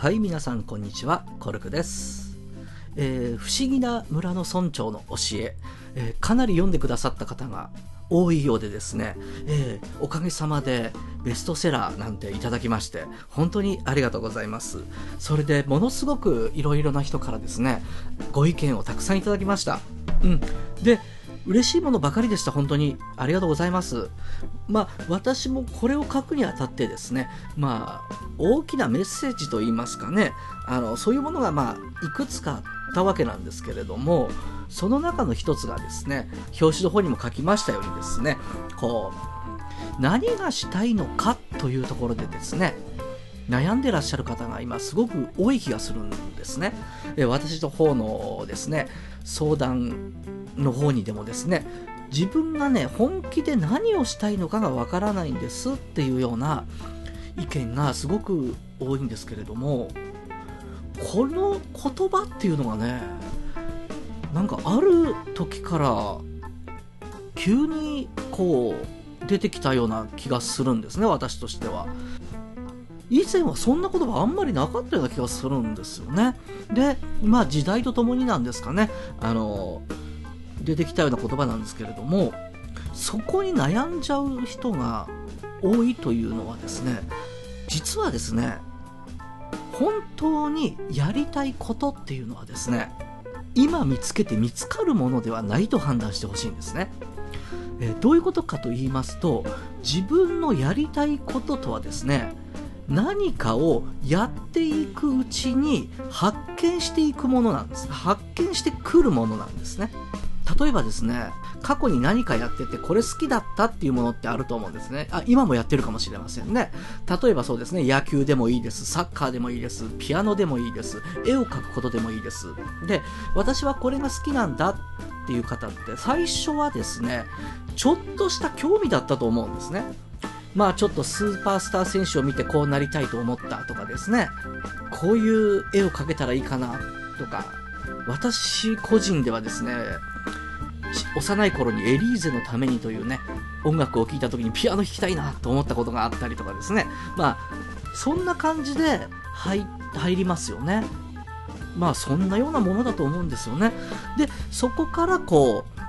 はい皆さんこんにちは。コルクです、えー不思議な村の村長の教え。えーかなり読んでくださった方が多いようでですね、えーおかげさまでベストセラーなんていただきまして本当にありがとうございます。それでものすごくいろいろな人からですねご意見をたくさんいただきました。うん。で嬉しいものばかりでした本当にありがとうございますまあ私もこれを書くにあたってですねまあ大きなメッセージといいますかねあのそういうものがまあいくつかあったわけなんですけれどもその中の一つがですね表紙の方にも書きましたようにですねこう何がしたいのかというところでですね悩んでらっしゃる方が今すごく多い気がするんですね。え私の方のですね相談の方にでもですね自分がね本気で何をしたいのかがわからないんですっていうような意見がすごく多いんですけれどもこの言葉っていうのがねなんかある時から急にこう出てきたような気がするんですね私としては。以前はそんな言葉あんまりなかったような気がするんですよね。でまあ時代とともになんですかね。あの出てきたような言葉なんですけれどもそこに悩んじゃう人が多いというのはですね実はですね本当にやりたいことっていうのはですね今見つけて見つかるものではないと判断してほしいんですね、えーどういうことかと言いますと自分のやりたいこととはですね何かをやっていくうちに発見していくものなんです。発見してくるものなんですね。例えばですね過去に何かやっててこれ好きだったっていうものってあると思うんですね。あ今もやってるかもしれませんね。例えばそうですね野球でもいいです。サッカーでもいいです。ピアノでもいいです。絵を描くことでもいいです。で私はこれが好きなんだっていう方って最初はですねちょっとした興味だったと思うんですね。まあちょっとスーパースター選手を見てこうなりたいと思ったとかですね。こういう絵を描けたらいいかなとか私個人ではですね幼い頃にエリーゼのためにというね音楽を聴いた時にピアノ弾きたいなと思ったことがあったりとかですね。まあそんな感じで入入りますよね。まあそんなようなものだと思うんですよね。でそこからこう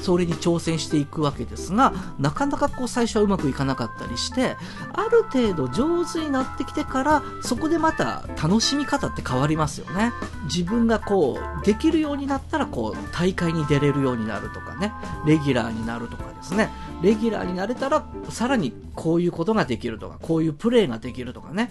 それに挑戦していくわけですがなかなかこう最初はうまくいかなかったりしてある程度上手になってきてからそこでまた楽しみ方って変わりますよね。自分がこうできるようになったらこう大会に出れるようになるとかね。レギュラーになるとかですね。レギュラーになれたらさらにこういうことができるとかこういうプレーができるとかね。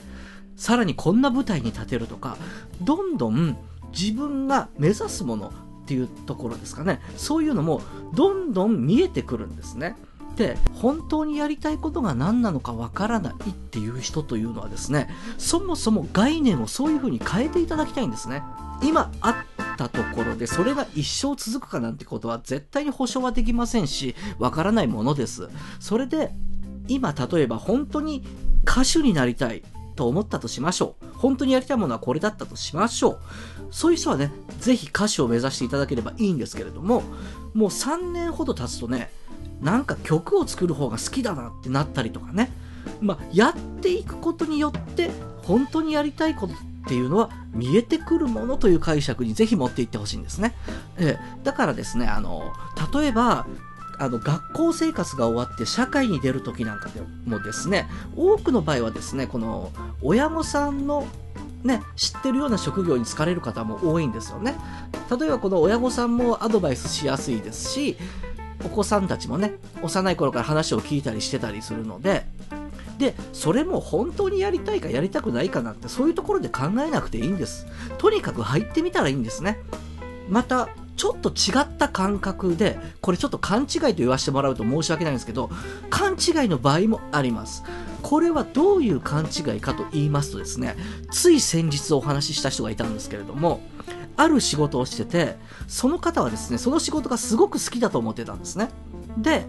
さらにこんな舞台に立てるとか。どんどん自分が目指すものっていうところですかね。そういうのもどんどん見えてくるんですね。で本当にやりたいことが何なのかわからないっていう人というのはですねそもそも概念をそういう風に変えていただきたいんですね。今あったところでそれが一生続くかなんてことは絶対に保証はできませんしわからないものです。それで今例えば本当に歌手になりたい。と思ったとしましょう。本当にやりたいものはこれだったとしましょう。そういう人はねぜひ歌手を目指していただければいいんですけれどももう3年ほど経つとねなんか曲を作る方が好きだなってなったりとかね。まあ、やっていくことによって本当にやりたいことっていうのは見えてくるものという解釈にぜひ持っていってほしいんですね、ええだからですねあの例えばあの学校生活が終わって社会に出る時なんかでもですね多くの場合はですねこの親御さんのね、知ってるような職業に就かれる方も多いんですよね。例えばこの親御さんもアドバイスしやすいですしお子さんたちもね幼い頃から話を聞いたりしてたりするのででそれも本当にやりたいかやりたくないかなんてそういうところで考えなくていいんです。とにかく入ってみたらいいんですね。またちょっと違った感覚でこれちょっと勘違いと言わせてもらうと申し訳ないんですけど勘違いの場合もあります。これはどういう勘違いかと言いますとですねつい先日お話しした人がいたんですけれどもある仕事をしててその方はですねその仕事がすごく好きだと思ってたんですね。で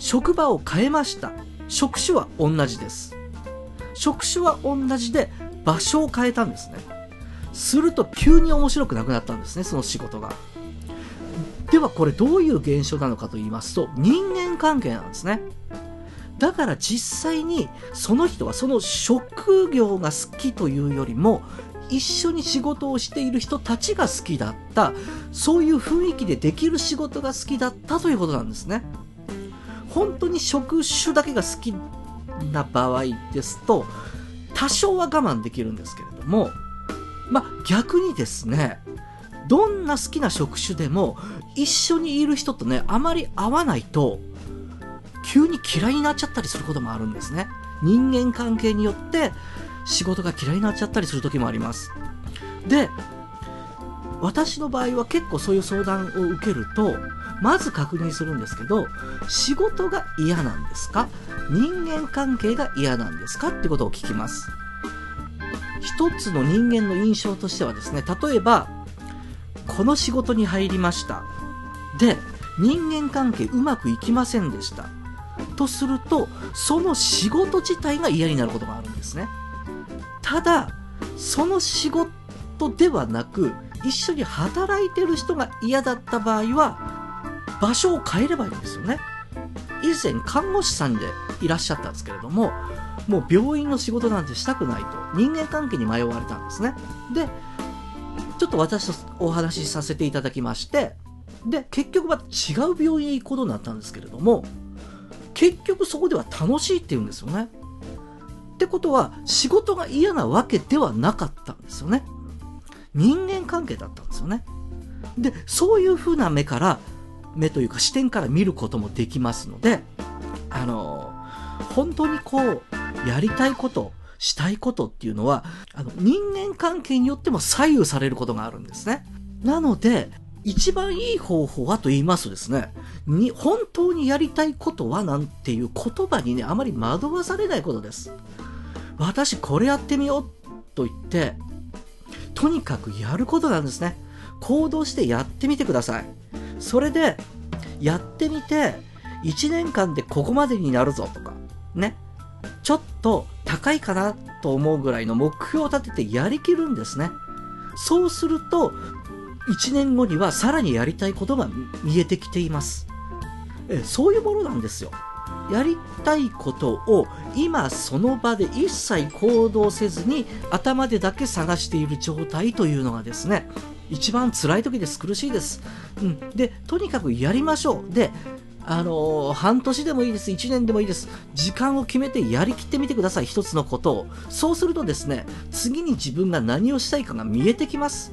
職場を変えました。職種は同じです。職種は同じで場所を変えたんですね。すると急に面白くなくなったんですねその仕事が。ではこれどういう現象なのかと言いますと人間関係なんですね。だから実際にその人はその職業が好きというよりも一緒に仕事をしている人たちが好きだったそういう雰囲気でできる仕事が好きだったということなんですね。本当に職種だけが好きな場合ですと多少は我慢できるんですけれどもまあ逆にですねどんな好きな職種でも一緒にいる人とねあまり合わないと急に嫌いになっちゃったりすることもあるんですね。人間関係によって仕事が嫌いになっちゃったりする時もあります。で私の場合は結構そういう相談を受けるとまず確認するんですけど仕事が嫌なんですか？人間関係が嫌なんですか？ってことを聞きます。一つの人間の印象としてはですね例えばこの仕事に入りました。で人間関係うまくいきませんでした。とするとその仕事自体が嫌になることがあるんですね。ただその仕事ではなく一緒に働いてる人が嫌だった場合は場所を変えればいいんですよね。以前看護師さんでいらっしゃったんですけれどももう病院の仕事なんてしたくないと。人間関係に迷われたんですね。でちょっと私とお話しさせていただきましてで結局は違う病院へ行くことになったんですけれども結局そこでは楽しいって言うんですよね。ってことは仕事が嫌なわけではなかったんですよね。人間関係だったんですよね。でそういう風な目から目というか視点から見ることもできますのであの本当にこうやりたいことしたいことっていうのはあの人間関係によっても左右されることがあるんですねなので一番いい方法はと言いますとですねに本当にやりたいことはなんていう言葉にねあまり惑わされないことです私これやってみようと言って、とにかくやることなんですね。行動してやってみてください。それで、やってみて、1年間でここまでになるぞとか、ね。ちょっと高いかなと思うぐらいの目標を立ててやりきるんですね。そうすると、1年後にはさらにやりたいことが見えてきています。えそういうものなんですよ。やりたいことを今その場で一切行動せずに頭でだけ探している状態というのがですね一番辛い時です苦しいです、うん、でとにかくやりましょうであのー、半年でもいいです、1年でもいいです。時間を決めてやりきってみてください、一つのことを。そうするとですね、次に自分が何をしたいかが見えてきます。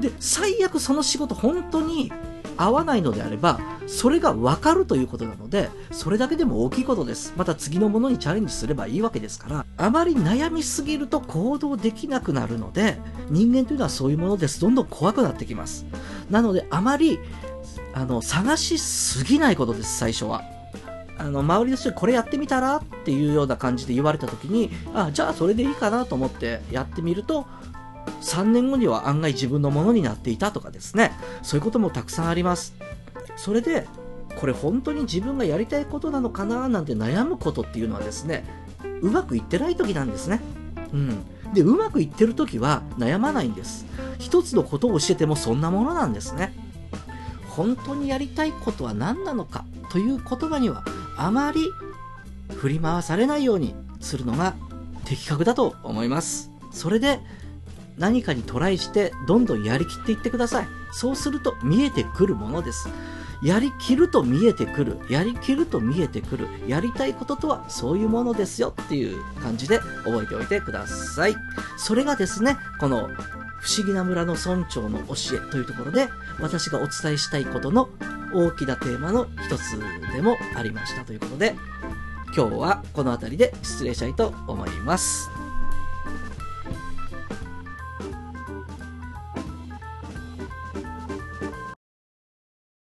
で、最悪その仕事本当に合わないのであれば、それが分かるということなので、それだけでも大きいことです。また次のものにチャレンジすればいいわけですから、あまり悩みすぎると行動できなくなるので、人間というのはそういうものです。どんどん怖くなってきます。なので、あまり、あの、探しすぎないことです、最初は。あの、周りの人にこれやってみたらっていうような感じで言われた時に、あ、じゃあそれでいいかなと思ってやってみると、3年後には案外自分のものになっていたとかですね。そういうこともたくさんあります。それでこれ本当に自分がやりたいことなのかななんて悩むことっていうのはですねうまくいってない時なんですね。うん。でうまくいってる時は悩まないんです。一つのことを教えてもそんなものなんですね。本当にやりたいことは何なのかという言葉にはあまり振り回されないようにするのが的確だと思いますそれで何かにトライしてどんどんやりきっていってください。そうすると見えてくるものです。やりきると見えてくる。やりきると見えてくる。やりたいこととはそういうものですよっていう感じで覚えておいてください。それがですね、この不思議な村の村長の教えというところで私がお伝えしたいことの大きなテーマの一つでもありましたということで今日はこの辺りで失礼したいと思います。